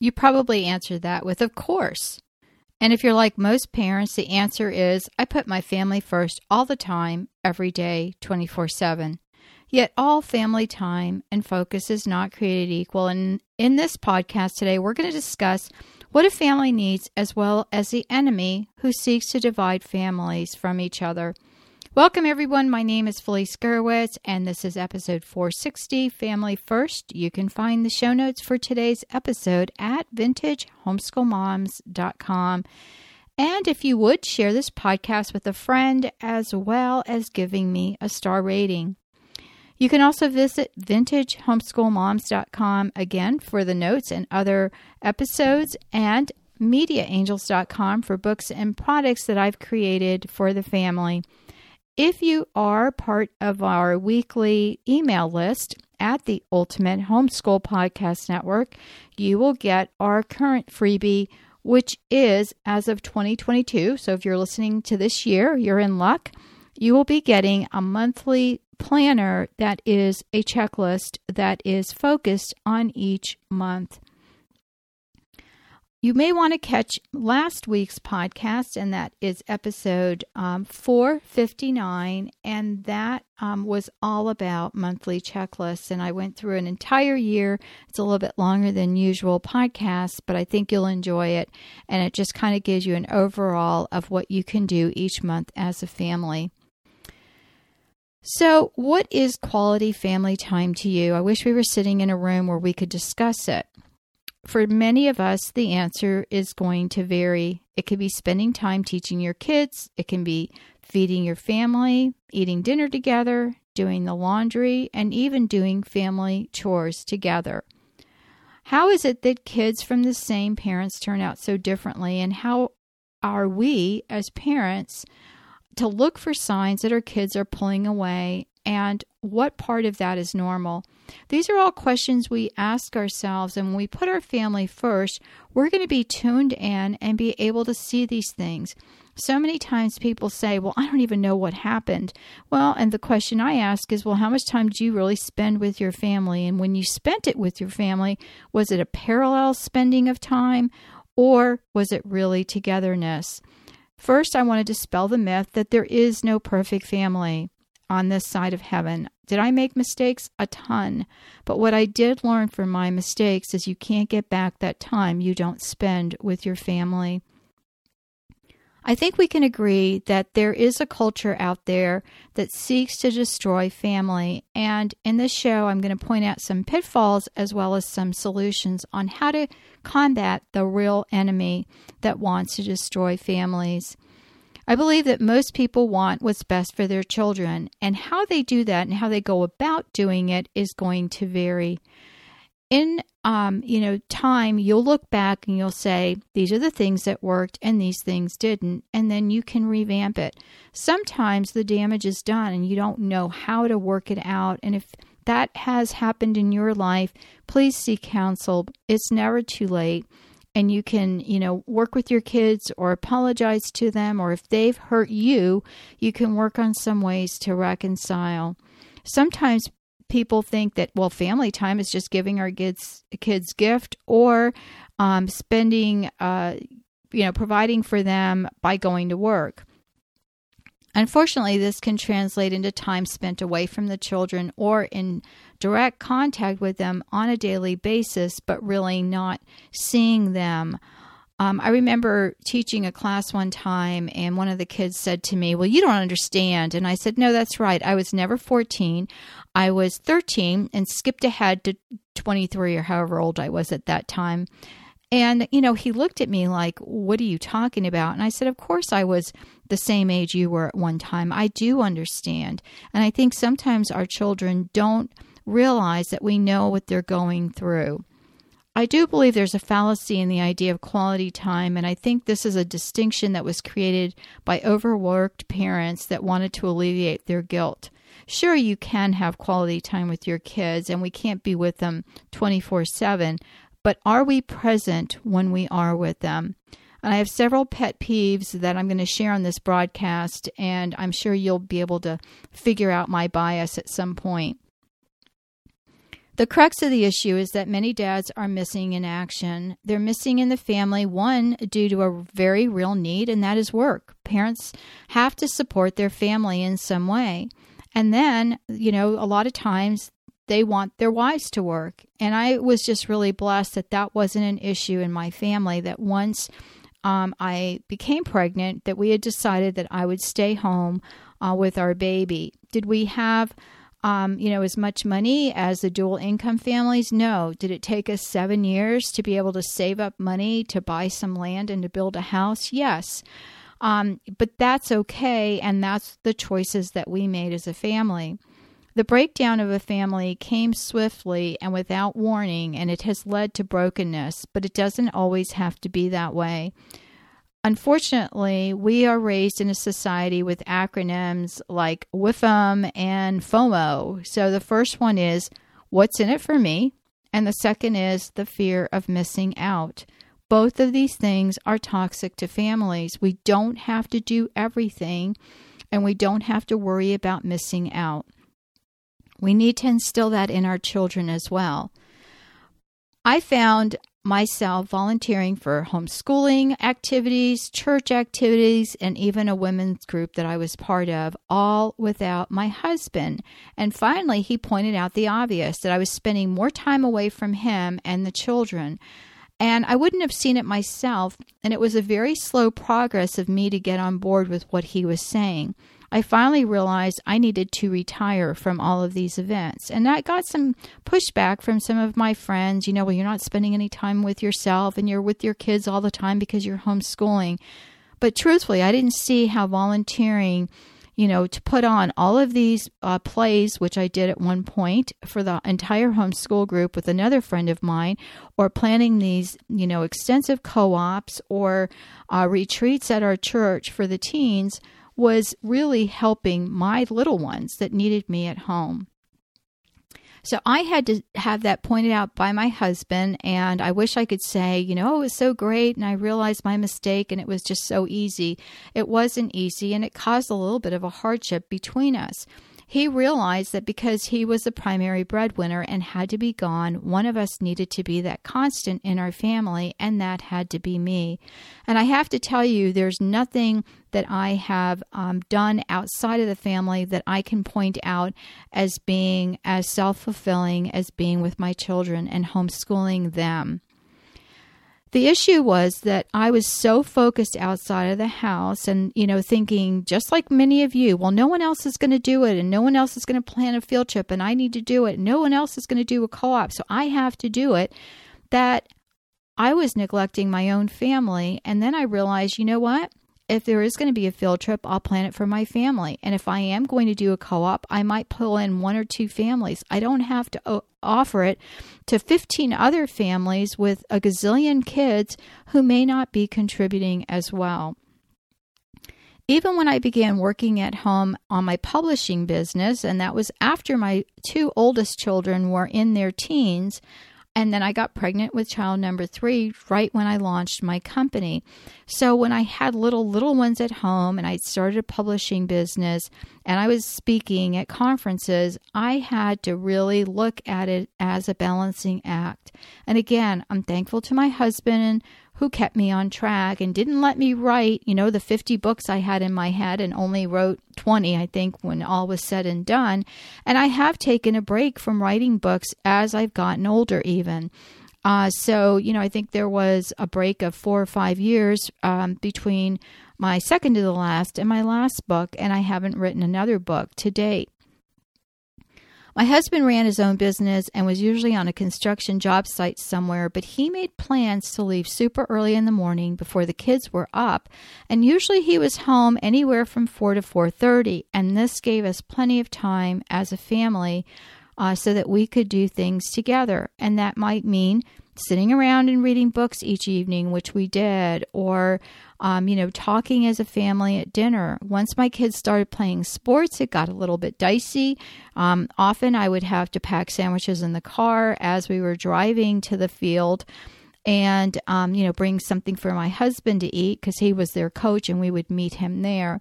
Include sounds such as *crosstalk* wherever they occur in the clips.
You probably answer that with, of course. And if you're like most parents, the answer is, I put my family first all the time, every day, 24 7. Yet all family time and focus is not created equal. And in this podcast today, we're going to discuss what a family needs as well as the enemy who seeks to divide families from each other. Welcome, everyone. My name is Felice Gerwitz, and this is episode 460 Family First. You can find the show notes for today's episode at vintagehomeschoolmoms.com. And if you would, share this podcast with a friend as well as giving me a star rating. You can also visit vintagehomeschoolmoms.com again for the notes and other episodes and mediaangels.com for books and products that I've created for the family. If you are part of our weekly email list at the Ultimate Homeschool Podcast Network, you will get our current freebie, which is as of 2022. So if you're listening to this year, you're in luck. You will be getting a monthly planner that is a checklist that is focused on each month. You may want to catch last week's podcast, and that is episode um, 459, and that um, was all about monthly checklists. And I went through an entire year. It's a little bit longer than usual podcasts, but I think you'll enjoy it. And it just kind of gives you an overall of what you can do each month as a family. So, what is quality family time to you? I wish we were sitting in a room where we could discuss it for many of us, the answer is going to vary. It could be spending time teaching your kids, it can be feeding your family, eating dinner together, doing the laundry, and even doing family chores together. How is it that kids from the same parents turn out so differently, and how are we as parents to look for signs that our kids are pulling away and what part of that is normal? These are all questions we ask ourselves, and when we put our family first, we're going to be tuned in and be able to see these things. So many times people say, Well, I don't even know what happened. Well, and the question I ask is, Well, how much time do you really spend with your family? And when you spent it with your family, was it a parallel spending of time or was it really togetherness? First, I want to dispel the myth that there is no perfect family on this side of heaven. Did I make mistakes? A ton. But what I did learn from my mistakes is you can't get back that time you don't spend with your family. I think we can agree that there is a culture out there that seeks to destroy family. And in this show, I'm going to point out some pitfalls as well as some solutions on how to combat the real enemy that wants to destroy families. I believe that most people want what's best for their children, and how they do that and how they go about doing it is going to vary. In um, you know, time, you'll look back and you'll say, these are the things that worked and these things didn't, and then you can revamp it. Sometimes the damage is done and you don't know how to work it out. And if that has happened in your life, please seek counsel. It's never too late and you can, you know, work with your kids or apologize to them, or if they've hurt you, you can work on some ways to reconcile. Sometimes people think that well family time is just giving our kids kids gift or um, spending uh, you know providing for them by going to work unfortunately this can translate into time spent away from the children or in direct contact with them on a daily basis but really not seeing them um, I remember teaching a class one time, and one of the kids said to me, Well, you don't understand. And I said, No, that's right. I was never 14. I was 13 and skipped ahead to 23 or however old I was at that time. And, you know, he looked at me like, What are you talking about? And I said, Of course, I was the same age you were at one time. I do understand. And I think sometimes our children don't realize that we know what they're going through. I do believe there's a fallacy in the idea of quality time, and I think this is a distinction that was created by overworked parents that wanted to alleviate their guilt. Sure, you can have quality time with your kids, and we can't be with them 24 7, but are we present when we are with them? And I have several pet peeves that I'm going to share on this broadcast, and I'm sure you'll be able to figure out my bias at some point. The crux of the issue is that many dads are missing in action. They're missing in the family, one, due to a very real need, and that is work. Parents have to support their family in some way. And then, you know, a lot of times they want their wives to work. And I was just really blessed that that wasn't an issue in my family, that once um, I became pregnant, that we had decided that I would stay home uh, with our baby. Did we have um, you know, as much money as the dual income families? No. Did it take us seven years to be able to save up money to buy some land and to build a house? Yes. Um, but that's okay, and that's the choices that we made as a family. The breakdown of a family came swiftly and without warning, and it has led to brokenness, but it doesn't always have to be that way. Unfortunately, we are raised in a society with acronyms like WIIFM and FOMO. So the first one is what's in it for me? And the second is the fear of missing out. Both of these things are toxic to families. We don't have to do everything, and we don't have to worry about missing out. We need to instill that in our children as well. I found myself volunteering for homeschooling activities, church activities, and even a women's group that I was part of, all without my husband. And finally, he pointed out the obvious that I was spending more time away from him and the children. And I wouldn't have seen it myself, and it was a very slow progress of me to get on board with what he was saying. I finally realized I needed to retire from all of these events. And I got some pushback from some of my friends. You know, well, you're not spending any time with yourself and you're with your kids all the time because you're homeschooling. But truthfully, I didn't see how volunteering, you know, to put on all of these uh, plays, which I did at one point for the entire homeschool group with another friend of mine, or planning these, you know, extensive co ops or uh, retreats at our church for the teens was really helping my little ones that needed me at home. So I had to have that pointed out by my husband, and I wish I could say, you know, it was so great, and I realized my mistake, and it was just so easy. It wasn't easy, and it caused a little bit of a hardship between us. He realized that because he was the primary breadwinner and had to be gone, one of us needed to be that constant in our family, and that had to be me. And I have to tell you, there's nothing that I have um, done outside of the family that I can point out as being as self fulfilling as being with my children and homeschooling them. The issue was that I was so focused outside of the house and, you know, thinking, just like many of you, well, no one else is going to do it and no one else is going to plan a field trip and I need to do it. No one else is going to do a co op, so I have to do it. That I was neglecting my own family. And then I realized, you know what? If there is going to be a field trip, I'll plan it for my family. And if I am going to do a co op, I might pull in one or two families. I don't have to o- offer it to 15 other families with a gazillion kids who may not be contributing as well. Even when I began working at home on my publishing business, and that was after my two oldest children were in their teens, And then I got pregnant with child number three right when I launched my company. So when I had little, little ones at home and I started a publishing business and I was speaking at conferences, I had to really look at it as a balancing act. And again, I'm thankful to my husband who kept me on track and didn't let me write, you know, the 50 books I had in my head and only wrote 20, I think, when all was said and done. And I have taken a break from writing books as I've gotten older, even. Uh, so, you know, I think there was a break of four or five years um, between my second to the last and my last book, and I haven't written another book to date. My husband ran his own business and was usually on a construction job site somewhere, but he made plans to leave super early in the morning before the kids were up, and usually he was home anywhere from 4 to 4:30, and this gave us plenty of time as a family uh, so that we could do things together. And that might mean sitting around and reading books each evening, which we did, or um, you know, talking as a family at dinner. Once my kids started playing sports, it got a little bit dicey. Um, often I would have to pack sandwiches in the car as we were driving to the field and, um, you know, bring something for my husband to eat because he was their coach and we would meet him there.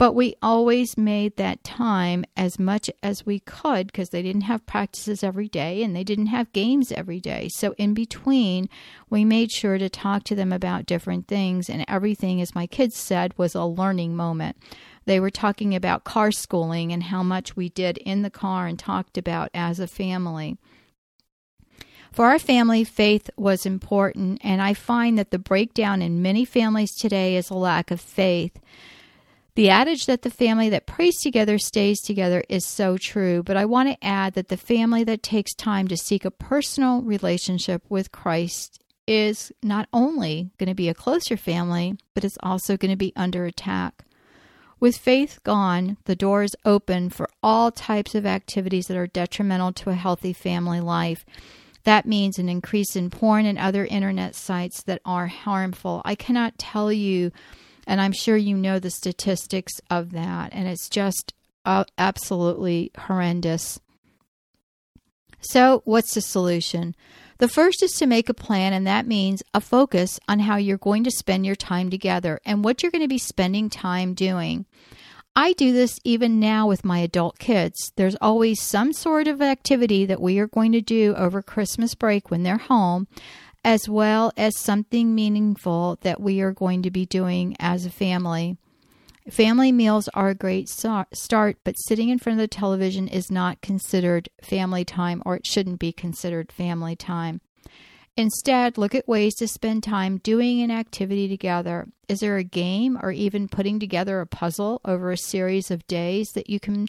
But we always made that time as much as we could because they didn't have practices every day and they didn't have games every day. So, in between, we made sure to talk to them about different things. And everything, as my kids said, was a learning moment. They were talking about car schooling and how much we did in the car and talked about as a family. For our family, faith was important, and I find that the breakdown in many families today is a lack of faith. The adage that the family that prays together stays together is so true, but I want to add that the family that takes time to seek a personal relationship with Christ is not only going to be a closer family, but it's also going to be under attack. With faith gone, the door is open for all types of activities that are detrimental to a healthy family life. That means an increase in porn and other internet sites that are harmful. I cannot tell you and I'm sure you know the statistics of that. And it's just uh, absolutely horrendous. So, what's the solution? The first is to make a plan, and that means a focus on how you're going to spend your time together and what you're going to be spending time doing. I do this even now with my adult kids. There's always some sort of activity that we are going to do over Christmas break when they're home as well as something meaningful that we are going to be doing as a family. Family meals are a great start, but sitting in front of the television is not considered family time, or it shouldn't be considered family time. Instead, look at ways to spend time doing an activity together. Is there a game or even putting together a puzzle over a series of days that you can,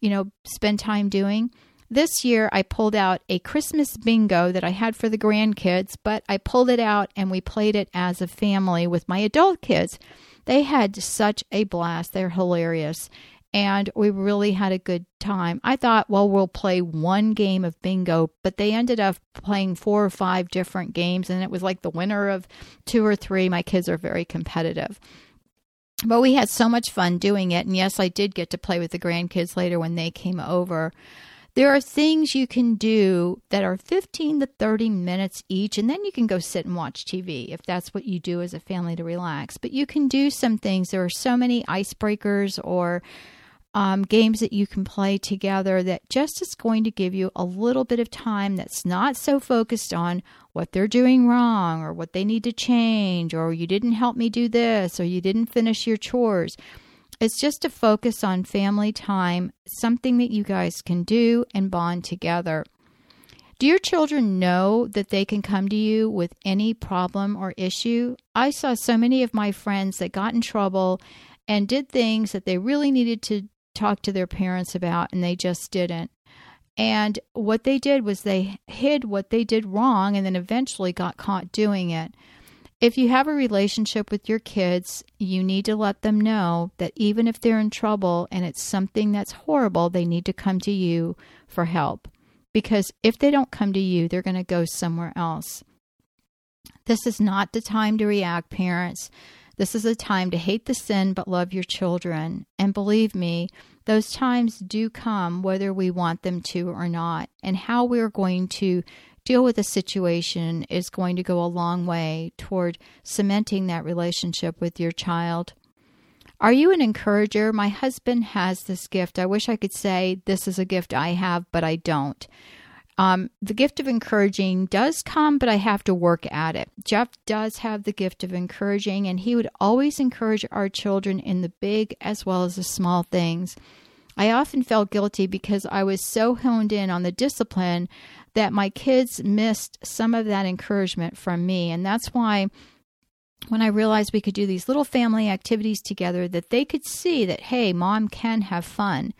you know, spend time doing? This year, I pulled out a Christmas bingo that I had for the grandkids, but I pulled it out and we played it as a family with my adult kids. They had such a blast. They're hilarious. And we really had a good time. I thought, well, we'll play one game of bingo, but they ended up playing four or five different games, and it was like the winner of two or three. My kids are very competitive but we had so much fun doing it and yes i did get to play with the grandkids later when they came over there are things you can do that are 15 to 30 minutes each, and then you can go sit and watch TV if that's what you do as a family to relax. But you can do some things. There are so many icebreakers or um, games that you can play together that just is going to give you a little bit of time that's not so focused on what they're doing wrong or what they need to change or you didn't help me do this or you didn't finish your chores. It's just to focus on family time, something that you guys can do and bond together. Do your children know that they can come to you with any problem or issue? I saw so many of my friends that got in trouble and did things that they really needed to talk to their parents about and they just didn't. And what they did was they hid what they did wrong and then eventually got caught doing it. If you have a relationship with your kids, you need to let them know that even if they're in trouble and it's something that's horrible, they need to come to you for help. Because if they don't come to you, they're going to go somewhere else. This is not the time to react, parents. This is a time to hate the sin but love your children. And believe me, those times do come whether we want them to or not. And how we're going to deal with a situation is going to go a long way toward cementing that relationship with your child. Are you an encourager? My husband has this gift. I wish I could say this is a gift I have, but I don't. Um, the gift of encouraging does come, but I have to work at it. Jeff does have the gift of encouraging, and he would always encourage our children in the big as well as the small things. I often felt guilty because I was so honed in on the discipline that my kids missed some of that encouragement from me. And that's why when I realized we could do these little family activities together, that they could see that, hey, mom can have fun.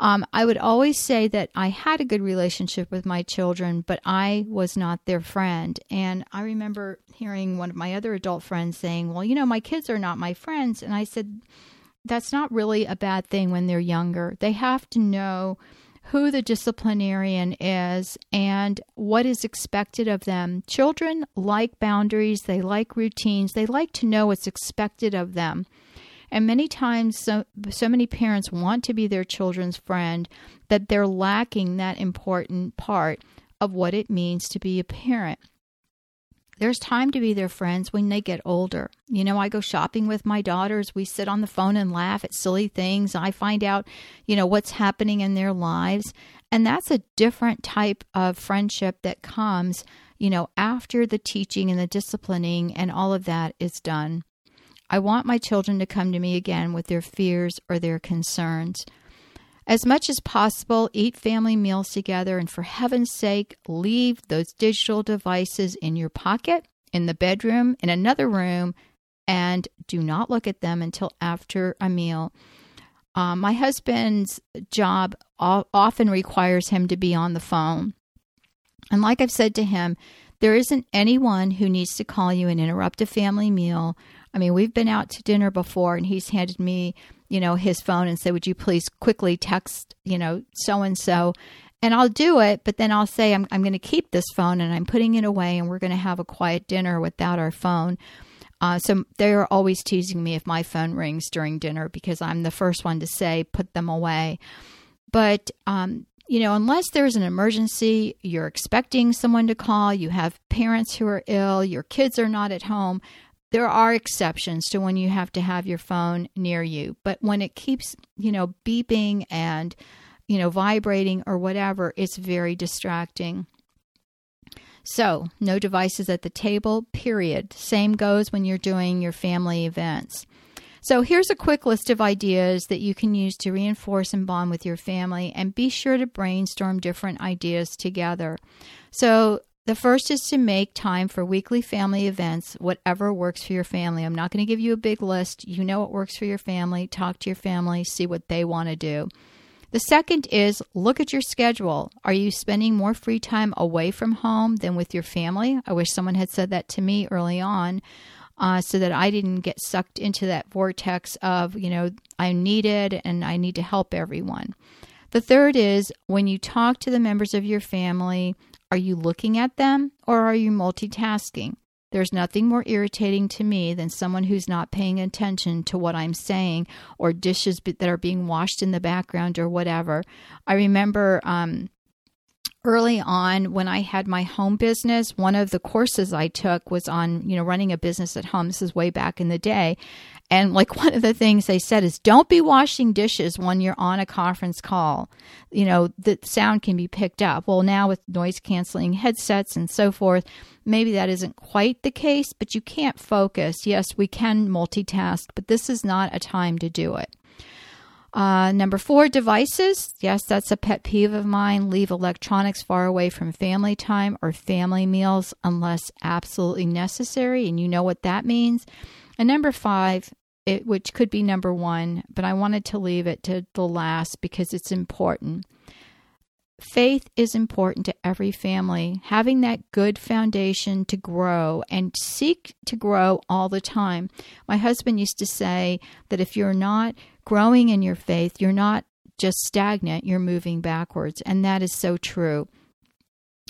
Um, I would always say that I had a good relationship with my children, but I was not their friend. And I remember hearing one of my other adult friends saying, Well, you know, my kids are not my friends. And I said, That's not really a bad thing when they're younger. They have to know who the disciplinarian is and what is expected of them. Children like boundaries, they like routines, they like to know what's expected of them. And many times, so, so many parents want to be their children's friend that they're lacking that important part of what it means to be a parent. There's time to be their friends when they get older. You know, I go shopping with my daughters. We sit on the phone and laugh at silly things. I find out, you know, what's happening in their lives. And that's a different type of friendship that comes, you know, after the teaching and the disciplining and all of that is done. I want my children to come to me again with their fears or their concerns. As much as possible, eat family meals together, and for heaven's sake, leave those digital devices in your pocket, in the bedroom, in another room, and do not look at them until after a meal. Um, my husband's job often requires him to be on the phone. And like I've said to him, there isn't anyone who needs to call you and interrupt a family meal I mean, we've been out to dinner before and he's handed me, you know, his phone and say, Would you please quickly text, you know, so and so? And I'll do it, but then I'll say, I'm, I'm going to keep this phone and I'm putting it away and we're going to have a quiet dinner without our phone. Uh, so they're always teasing me if my phone rings during dinner because I'm the first one to say, put them away. But, um, you know, unless there's an emergency, you're expecting someone to call, you have parents who are ill, your kids are not at home, there are exceptions to when you have to have your phone near you, but when it keeps, you know, beeping and, you know, vibrating or whatever, it's very distracting. So, no devices at the table, period. Same goes when you're doing your family events. So, here's a quick list of ideas that you can use to reinforce and bond with your family, and be sure to brainstorm different ideas together. So, the first is to make time for weekly family events, whatever works for your family. I'm not going to give you a big list. You know what works for your family. Talk to your family, see what they want to do. The second is look at your schedule. Are you spending more free time away from home than with your family? I wish someone had said that to me early on uh, so that I didn't get sucked into that vortex of, you know, I'm needed and I need to help everyone. The third is when you talk to the members of your family, are you looking at them or are you multitasking? There's nothing more irritating to me than someone who's not paying attention to what I'm saying or dishes that are being washed in the background or whatever. I remember um, early on when I had my home business, one of the courses I took was on, you know, running a business at home. This is way back in the day. And like *laughs* one of the things they said is don't be washing dishes when you're on a conference call. You know, the sound can be picked up. Well, now with noise canceling headsets and so forth, maybe that isn't quite the case, but you can't focus. Yes, we can multitask, but this is not a time to do it. Uh, number four, devices. Yes, that's a pet peeve of mine. Leave electronics far away from family time or family meals unless absolutely necessary. And you know what that means. And number five, it, which could be number one, but I wanted to leave it to the last because it's important. Faith is important to every family. Having that good foundation to grow and seek to grow all the time. My husband used to say that if you're not growing in your faith, you're not just stagnant, you're moving backwards. And that is so true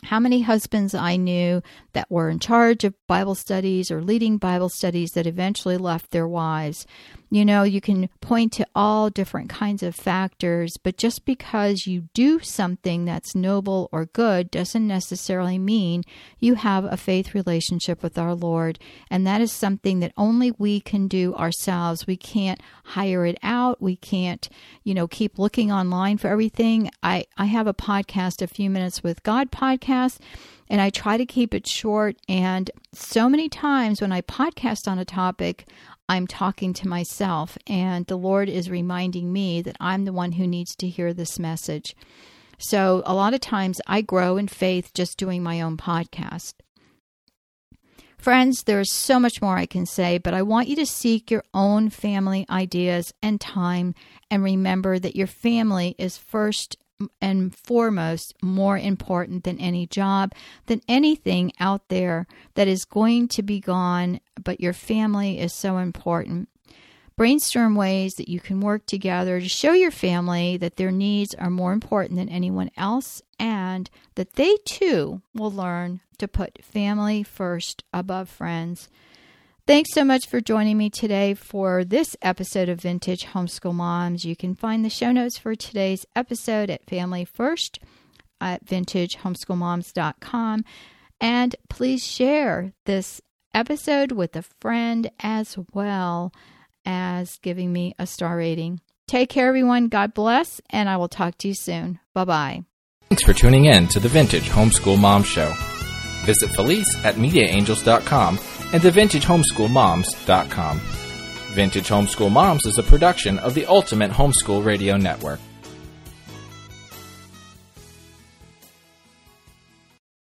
how many husbands I knew that were in charge of Bible studies or leading Bible studies that eventually left their wives You know, you can point to all different kinds of factors, but just because you do something that's noble or good doesn't necessarily mean you have a faith relationship with our Lord. And that is something that only we can do ourselves. We can't hire it out. We can't, you know, keep looking online for everything. I, I have a podcast, a few minutes with God podcast and I try to keep it short. And so many times when I podcast on a topic, I'm talking to myself, and the Lord is reminding me that I'm the one who needs to hear this message. So, a lot of times I grow in faith just doing my own podcast. Friends, there is so much more I can say, but I want you to seek your own family ideas and time and remember that your family is first and foremost more important than any job, than anything out there that is going to be gone, but your family is so important. Brainstorm ways that you can work together to show your family that their needs are more important than anyone else and that they too will learn to put family first above friends. Thanks so much for joining me today for this episode of Vintage Homeschool Moms. You can find the show notes for today's episode at Family First at vintagehomeschoolmoms.com. And please share this episode with a friend as well as giving me a star rating. Take care, everyone. God bless, and I will talk to you soon. Bye bye. Thanks for tuning in to the Vintage Homeschool Mom Show. Visit Felice at MediaAngels.com and to VintageHomeschoolMoms.com. Vintage Homeschool Moms is a production of the Ultimate Homeschool Radio Network.